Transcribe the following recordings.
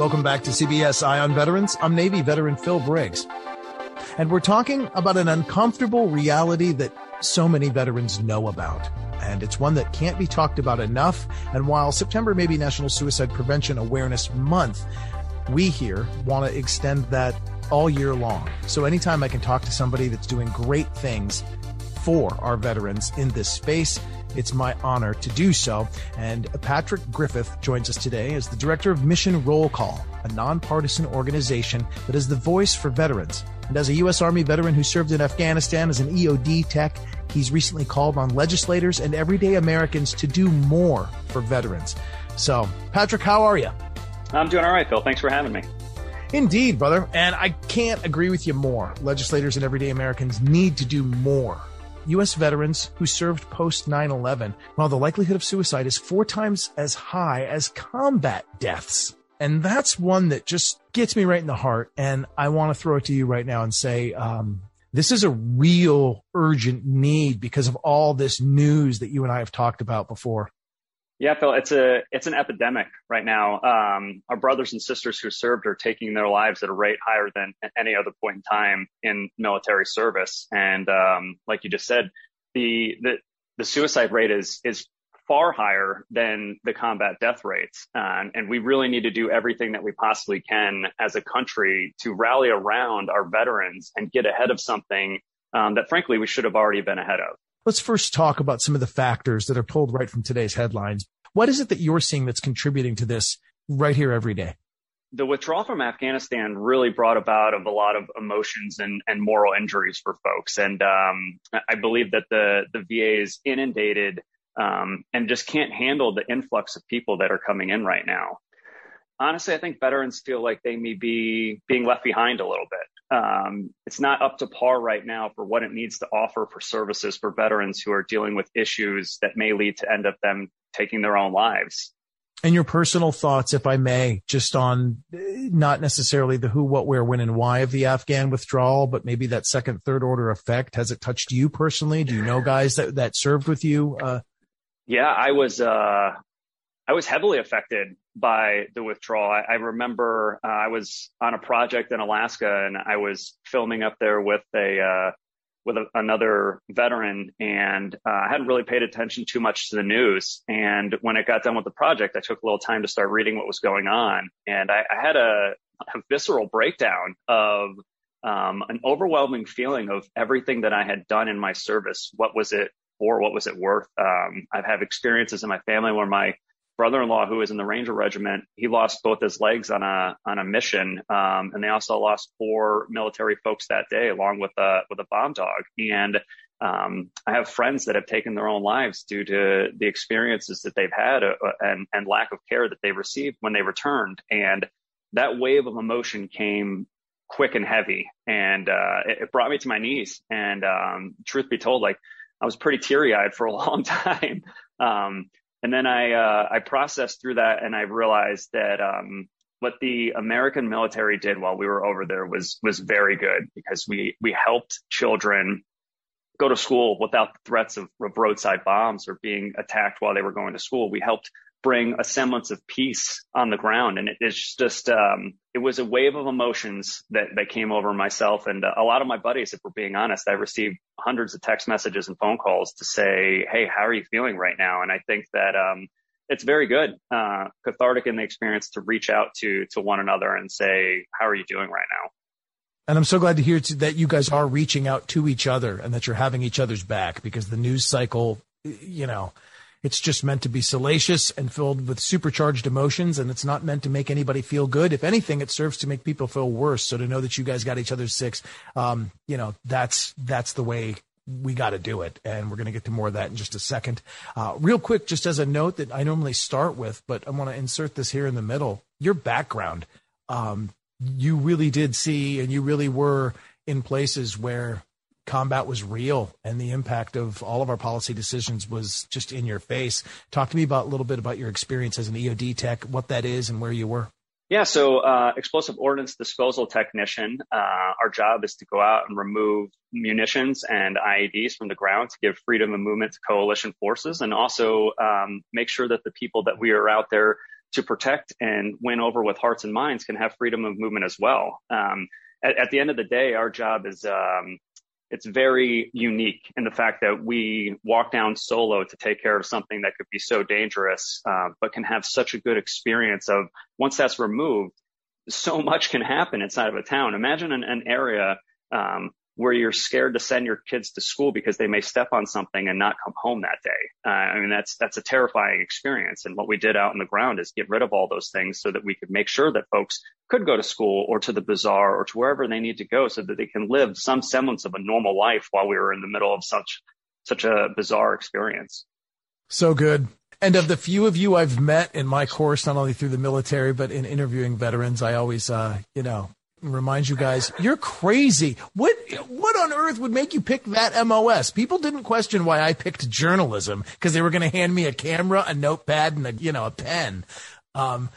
Welcome back to CBS Eye on Veterans. I'm Navy veteran Phil Briggs. And we're talking about an uncomfortable reality that so many veterans know about. And it's one that can't be talked about enough. And while September may be National Suicide Prevention Awareness Month, we here want to extend that all year long. So anytime I can talk to somebody that's doing great things for our veterans in this space, it's my honor to do so. And Patrick Griffith joins us today as the director of Mission Roll Call, a nonpartisan organization that is the voice for veterans. And as a U.S. Army veteran who served in Afghanistan as an EOD tech, he's recently called on legislators and everyday Americans to do more for veterans. So, Patrick, how are you? I'm doing all right, Phil. Thanks for having me. Indeed, brother. And I can't agree with you more. Legislators and everyday Americans need to do more. U.S. veterans who served post 9 11, while the likelihood of suicide is four times as high as combat deaths. And that's one that just gets me right in the heart. And I want to throw it to you right now and say, um, this is a real urgent need because of all this news that you and I have talked about before. Yeah, Phil, it's a it's an epidemic right now. Um, our brothers and sisters who served are taking their lives at a rate higher than at any other point in time in military service. And um, like you just said, the the the suicide rate is is far higher than the combat death rates. Um, and we really need to do everything that we possibly can as a country to rally around our veterans and get ahead of something um, that, frankly, we should have already been ahead of. Let's first talk about some of the factors that are pulled right from today's headlines. What is it that you're seeing that's contributing to this right here every day? The withdrawal from Afghanistan really brought about a lot of emotions and, and moral injuries for folks. And um, I believe that the, the VA is inundated um, and just can't handle the influx of people that are coming in right now. Honestly, I think veterans feel like they may be being left behind a little bit. Um, it's not up to par right now for what it needs to offer for services for veterans who are dealing with issues that may lead to end up them taking their own lives. And your personal thoughts, if I may, just on not necessarily the who, what, where, when, and why of the Afghan withdrawal, but maybe that second, third order effect. Has it touched you personally? Do you know guys that, that served with you? Uh, yeah, I was, uh, I was heavily affected by the withdrawal. I, I remember uh, I was on a project in Alaska and I was filming up there with a, uh, with a, another veteran and uh, I hadn't really paid attention too much to the news. And when it got done with the project, I took a little time to start reading what was going on. And I, I had a, a, visceral breakdown of um, an overwhelming feeling of everything that I had done in my service. What was it for? What was it worth? Um, I've had experiences in my family where my brother-in-law, who was in the Ranger Regiment, he lost both his legs on a on a mission, um, and they also lost four military folks that day, along with a with a bomb dog. And um, I have friends that have taken their own lives due to the experiences that they've had uh, and and lack of care that they received when they returned. And that wave of emotion came quick and heavy, and uh, it, it, brought me to my knees. And um, truth be told, like I was pretty teary eyed for a long time. Um, and then I, uh, I processed through that and I realized that, um, what the American military did while we were over there was was very good because we we helped children go to school without the threats of, of roadside bombs or being attacked while they were going to school. We helped bring a semblance of peace on the ground. And it, it's just, um, it was a wave of emotions that, that came over myself. And uh, a lot of my buddies, if we're being honest, I received hundreds of text messages and phone calls to say, Hey, how are you feeling right now? And I think that, um, it's very good, uh, cathartic in the experience to reach out to, to one another and say, how are you doing right now? And I'm so glad to hear that you guys are reaching out to each other and that you're having each other's back because the news cycle, you know, it's just meant to be salacious and filled with supercharged emotions, and it's not meant to make anybody feel good. If anything, it serves to make people feel worse. So to know that you guys got each other's six, um, you know, that's that's the way we got to do it. And we're going to get to more of that in just a second. Uh, real quick, just as a note that I normally start with, but I want to insert this here in the middle. Your background, um, you really did see, and you really were in places where combat was real and the impact of all of our policy decisions was just in your face. Talk to me about a little bit about your experience as an EOD tech, what that is, and where you were. Yeah, so uh, explosive ordnance disposal technician. Uh, our job is to go out and remove munitions and IEDs from the ground to give freedom of movement to coalition forces, and also um, make sure that the people that we are out there to protect and win over with hearts and minds can have freedom of movement as well. Um, at, at, the end of the day, our job is um, it's very unique in the fact that we walk down solo to take care of something that could be so dangerous, uh, but can have such a good experience of once that's removed, so much can happen inside of a town. Imagine an, an area um, where you're scared to send your kids to school because they may step on something and not come home that day. Uh, I mean, that's, that's a terrifying experience. And what we did out on the ground is get rid of all those things so that we could make sure that folks could go to school or to the bazaar or to wherever they need to go so that they can live some semblance of a normal life while we were in the middle of such, such a bizarre experience. So good. And of the few of you I've met in my course, not only through the military, but in interviewing veterans, I always, uh, you know, remind you guys, you're crazy. What what on earth would make you pick that MOS? People didn't question why I picked journalism because they were going to hand me a camera, a notepad, and a you know a pen. Um,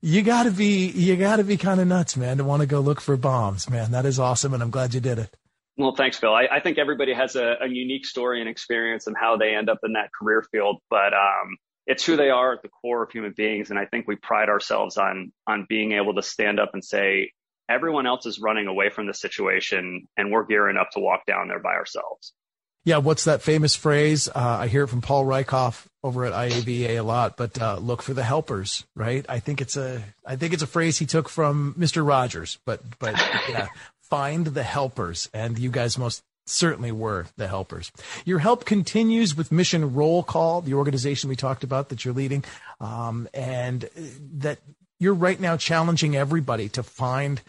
you got to be you got to be kind of nuts, man, to want to go look for bombs, man. That is awesome, and I'm glad you did it. Well, thanks, Phil. I, I think everybody has a, a, unique story and experience and how they end up in that career field, but um, it's who they are at the core of human beings, and I think we pride ourselves on on being able to stand up and say, everyone else is running away from the situation and we're gearing up to walk down there by ourselves. Yeah, what's that famous phrase? Uh, I hear it from Paul Rieckhoff over at IAVA a lot, but uh, look for the helpers, right? I think it's a I think it's a phrase he took from Mr. Rogers, but but yeah, find the helpers, and you guys most certainly were the helpers. Your help continues with Mission Roll Call, the organization we talked about that you're leading, um, and that you're right now challenging everybody to find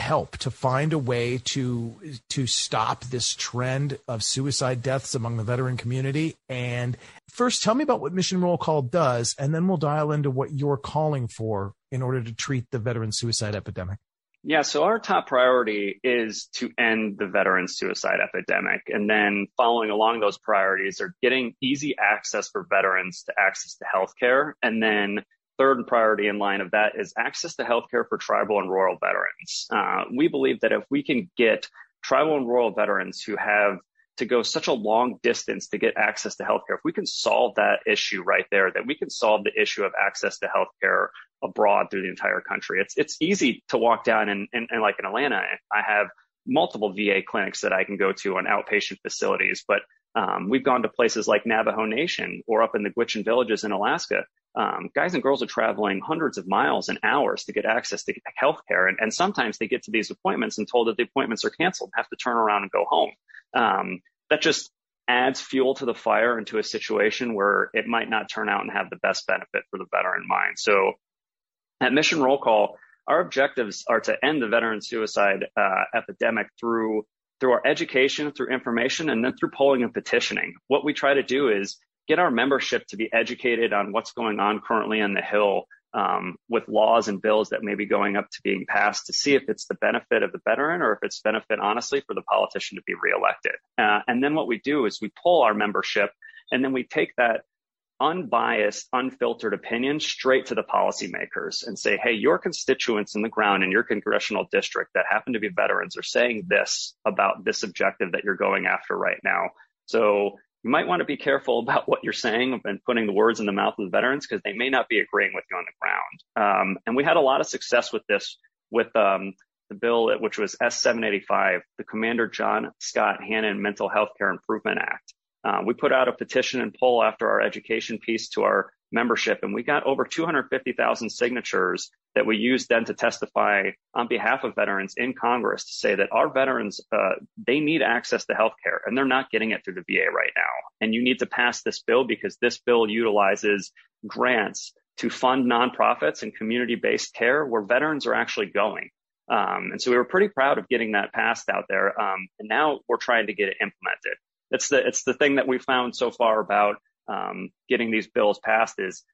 help to find a way to to stop this trend of suicide deaths among the veteran community and first tell me about what mission roll call does and then we'll dial into what you're calling for in order to treat the veteran suicide epidemic yeah, so our top priority is to end the veteran suicide epidemic. And then following along those priorities are getting easy access for veterans to access to healthcare and then third priority in line of that is access to healthcare for tribal and rural veterans. Uh, we believe that if we can get tribal and rural veterans who have to go such a long distance to get access to healthcare, if we can solve that issue right there, that we can solve the issue of access to healthcare abroad through the entire country. It's it's easy to walk down and, and, and like in Atlanta, I have multiple VA clinics that I can go to on outpatient facilities, but um, we've gone to places like Navajo Nation or up in the Gwich'in villages in Alaska um, guys and girls are traveling hundreds of miles and hours to get access to health care. And, and, sometimes they get to these appointments and told that the appointments are canceled, have to turn around and go home. Um, that just adds fuel to the fire into a situation where it might not turn out and have the best benefit for the veteran in mind. So at Mission Roll Call, our objectives are to end the veteran suicide uh, epidemic through through our education, through information, and then through polling and petitioning. What we try to do is get our membership to be educated on what's going on currently in the Hill um, with laws and bills that may be going up to being passed to see if it's the benefit of the veteran or if it's benefit, honestly, for the politician to be reelected. Uh, and then what we do is we pull our membership and then we take that unbiased, unfiltered opinion straight to the policymakers and say, hey, your constituents in the ground in your congressional district that happen to be veterans are saying this about this objective that you're going after right now. So you might want to be careful about what you're saying and putting the words in the mouth of the veterans because they may not be agreeing with you on the ground. Um, and we had a lot of success with this with um, the bill, which was S785, the Commander John Scott Hannon Mental Health Care Improvement Act. Uh, we put out a petition and poll after our education piece to our membership, and we got over 250,000 signatures that we used then to testify on behalf of veterans in Congress to say that our veterans, uh, they need access to health care, and they're not getting it through the VA right now. And you need to pass this bill because this bill utilizes grants to fund nonprofits and community-based care where veterans are actually going. Um, and so we were pretty proud of getting that passed out there. Um, and now we're trying to get it implemented it's the it's the thing that we found so far about um, getting these bills passed is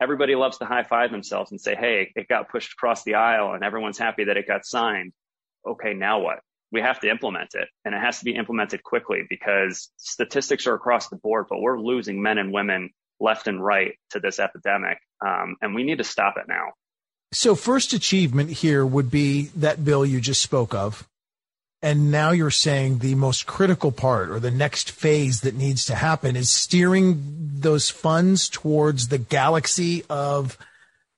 everybody loves to high five themselves and say, "Hey, it got pushed across the aisle, and everyone's happy that it got signed." Okay, now what? We have to implement it, and it has to be implemented quickly because statistics are across the board, but we're losing men and women left and right to this epidemic, um, and we need to stop it now. So, first achievement here would be that bill you just spoke of, and now you're saying the most critical part or the next phase that needs to happen is steering those funds towards the galaxy of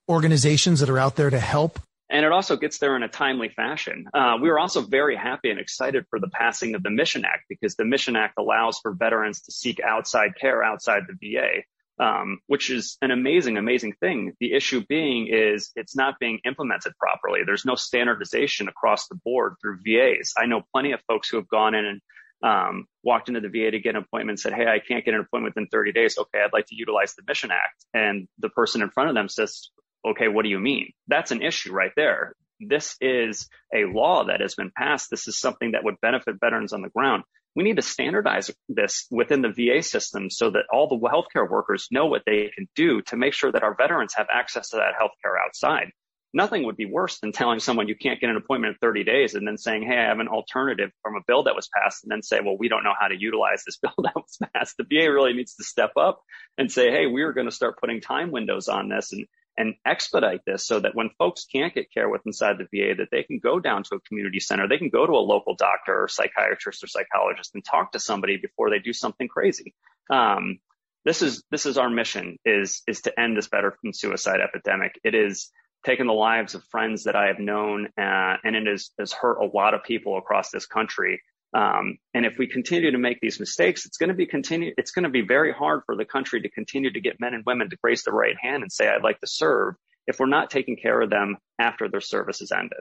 organizations that are out there to help. And it also gets there in a timely fashion. Uh, we were also very happy and excited for the passing of the Mission Act because the Mission Act allows for veterans to seek outside care outside the VA um, which is an amazing, amazing thing. The issue being is it's not being implemented properly. There's no standardization across the board through VAs. I know plenty of folks who have gone in and um, walked into the VA to get an appointment and said, Hey, I can't get an appointment within 30 days. Okay, I'd like to utilize the Mission Act. And the person in front of them says, Okay, what do you mean? That's an issue right there. This is a law that has been passed. This is something that would benefit veterans on the ground we need to standardize this within the VA system so that all the healthcare workers know what they can do to make sure that our veterans have access to that healthcare outside. Nothing would be worse than telling someone you can't get an appointment in 30 days and then saying, Hey, I have an alternative from a bill that was passed and then say, well, we don't know how to utilize this bill that was passed. The VA really needs to step up and say, Hey, we are going to start putting time windows on this and and expedite this so that when folks can't get care with inside the VA, that they can go down to a community center, they can go to a local doctor or psychiatrist or psychologist and talk to somebody before they do something crazy. Um, this is this is our mission is is to end this better from suicide epidemic. It is taken the lives of friends that I have known, uh, and it has, has hurt a lot of people across this country. Um, and if we continue to make these mistakes, it's going to be continue. It's going to be very hard for the country to continue to get men and women to raise the right hand and say, "I'd like to serve." If we're not taking care of them after their service is ended.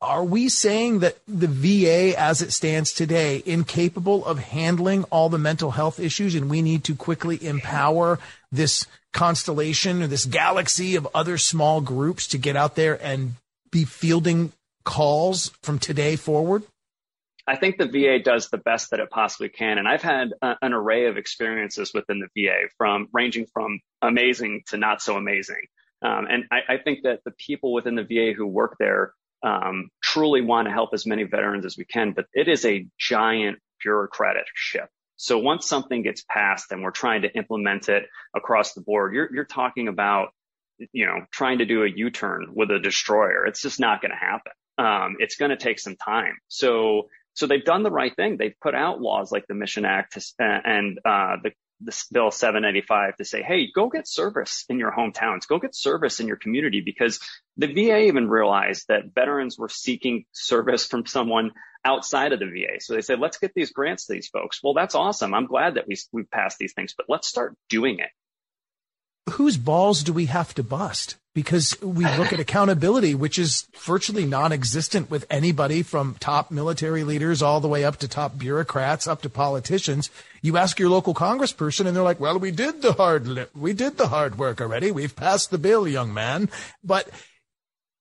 Are we saying that the VA, as it stands today, incapable of handling all the mental health issues, and we need to quickly empower this constellation or this galaxy of other small groups to get out there and be fielding calls from today forward? I think the VA does the best that it possibly can. And I've had a, an array of experiences within the VA from ranging from amazing to not so amazing. Um, and I, I, think that the people within the VA who work there um, truly want to help as many veterans as we can, but it is a giant bureaucratic ship. So once something gets passed and we're trying to implement it across the board, you're, you're talking about, you know, trying to do a U-turn with a destroyer. It's just not going to happen. Um, it's going to take some time. So so they've done the right thing. They've put out laws like the Mission Act uh, and uh, the, the Bill 785 to say, hey, go get service in your hometowns, go get service in your community, because the VA even realized that veterans were seeking service from someone outside of the VA. So they said, let's get these grants to these folks. Well, that's awesome. I'm glad that we we passed these things, but let's start doing it whose balls do we have to bust? Because we look at accountability, which is virtually non-existent with anybody from top military leaders all the way up to top bureaucrats, up to politicians. You ask your local congressperson and they're like, well, we did the hard, li- we did the hard work already. We've passed the bill, young man. But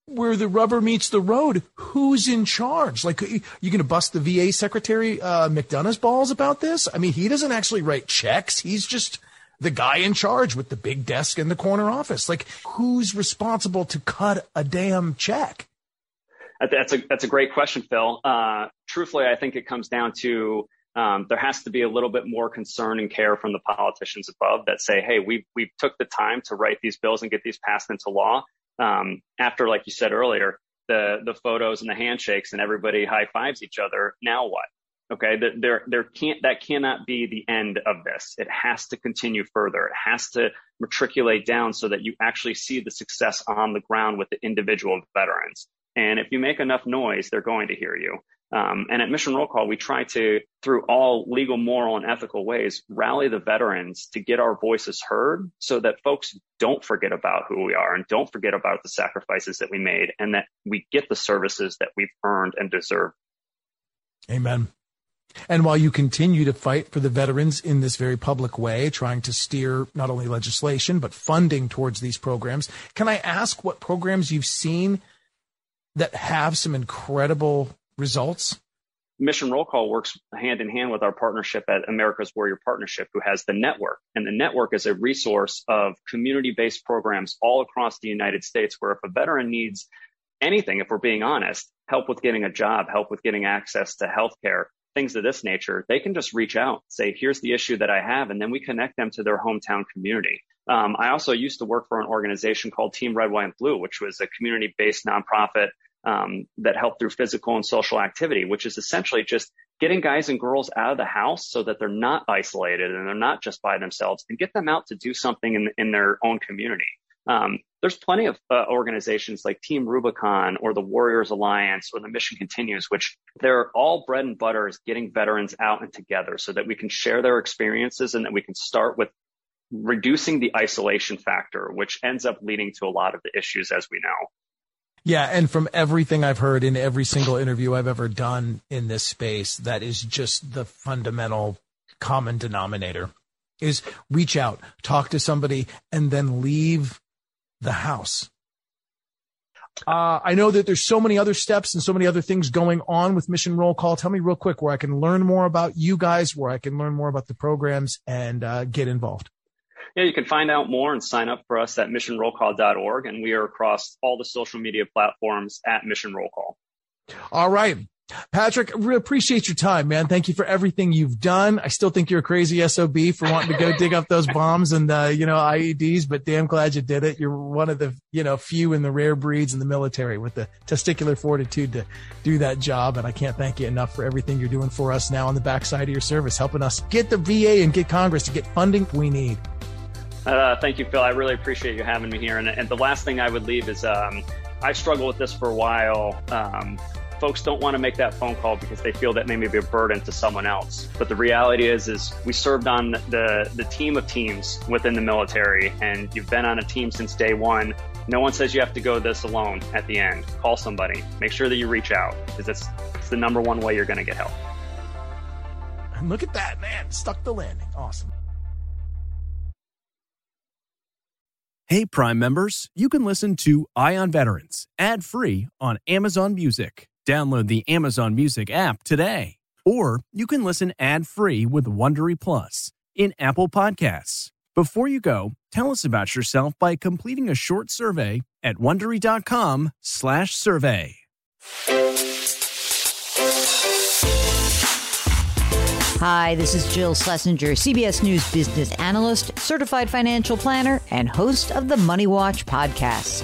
where the rubber meets the road, who's in charge? Like, you going to bust the VA secretary, uh, McDonough's balls about this? I mean, he doesn't actually write checks. He's just, the guy in charge with the big desk in the corner office. Like, who's responsible to cut a damn check? That's a that's a great question, Phil. Uh, truthfully, I think it comes down to um, there has to be a little bit more concern and care from the politicians above that say, hey, we we took the time to write these bills and get these passed into law. Um, after, like you said earlier, the the photos and the handshakes and everybody high fives each other. Now what? Okay, there there can't that cannot be the end of this. It has to continue further. It has to matriculate down so that you actually see the success on the ground with the individual veterans. And if you make enough noise, they're going to hear you. Um, and at Mission Roll Call, we try to, through all legal, moral, and ethical ways, rally the veterans to get our voices heard so that folks don't forget about who we are and don't forget about the sacrifices that we made and that we get the services that we've earned and deserve. Amen. And while you continue to fight for the veterans in this very public way, trying to steer not only legislation, but funding towards these programs, can I ask what programs you've seen that have some incredible results? Mission Roll Call works hand in hand with our partnership at America's Warrior Partnership, who has the network. And the network is a resource of community based programs all across the United States where if a veteran needs anything, if we're being honest, help with getting a job, help with getting access to healthcare, things of this nature, they can just reach out, say, here's the issue that I have, and then we connect them to their hometown community. Um, I also used to work for an organization called Team Red, White, and Blue, which was a community based nonprofit um, that helped through physical and social activity, which is essentially just getting guys and girls out of the house so that they're not isolated and they're not just by themselves and get them out to do something in, in their own community. Um, there's plenty of uh, organizations like Team Rubicon or the Warriors Alliance or the Mission Continues, which they're all bread and butter is getting veterans out and together so that we can share their experiences and that we can start with reducing the isolation factor, which ends up leading to a lot of the issues as we know. Yeah, and from everything I've heard in every single interview I've ever done in this space, that is just the fundamental common denominator is reach out, talk to somebody, and then leave the house. Uh, I know that there's so many other steps and so many other things going on with Mission Roll Call. Tell me real quick where I can learn more about you guys, where I can learn more about the programs and uh, get involved yeah, you can find out more and sign up for us at missionrollcall.org. And we are across all the social media platforms at Mission Roll Call. All right. Patrick, really appreciate your time, man. Thank you for everything you've done. I still think you're a crazy SOB for wanting to go dig up those bombs and, uh, you know, IEDs, but damn glad you did it. You're one of the, you know, few in the rare breeds in the military with the testicular fortitude to do that job. And I can't thank you enough for everything you're doing for us now on the backside of your service, helping us get the VA and get Congress to get funding we need. Uh, thank you, Phil. I really appreciate you having me here. And, and the last thing I would leave is um, I struggled with this for a while. Um, folks don't want to make that phone call because they feel that may be a burden to someone else. But the reality is, is we served on the the team of teams within the military, and you've been on a team since day one. No one says you have to go this alone at the end. Call somebody. Make sure that you reach out because it's, it's the number one way you're going to get help. And look at that, man. Stuck the landing. Awesome. Hey, Prime members, you can listen to Eye on Veterans ad free on Amazon Music. Download the Amazon Music app today. Or you can listen ad free with Wondery Plus in Apple Podcasts. Before you go, tell us about yourself by completing a short survey at wondery.com/slash survey. Hi, this is Jill Schlesinger, CBS News business analyst, certified financial planner, and host of the Money Watch podcast.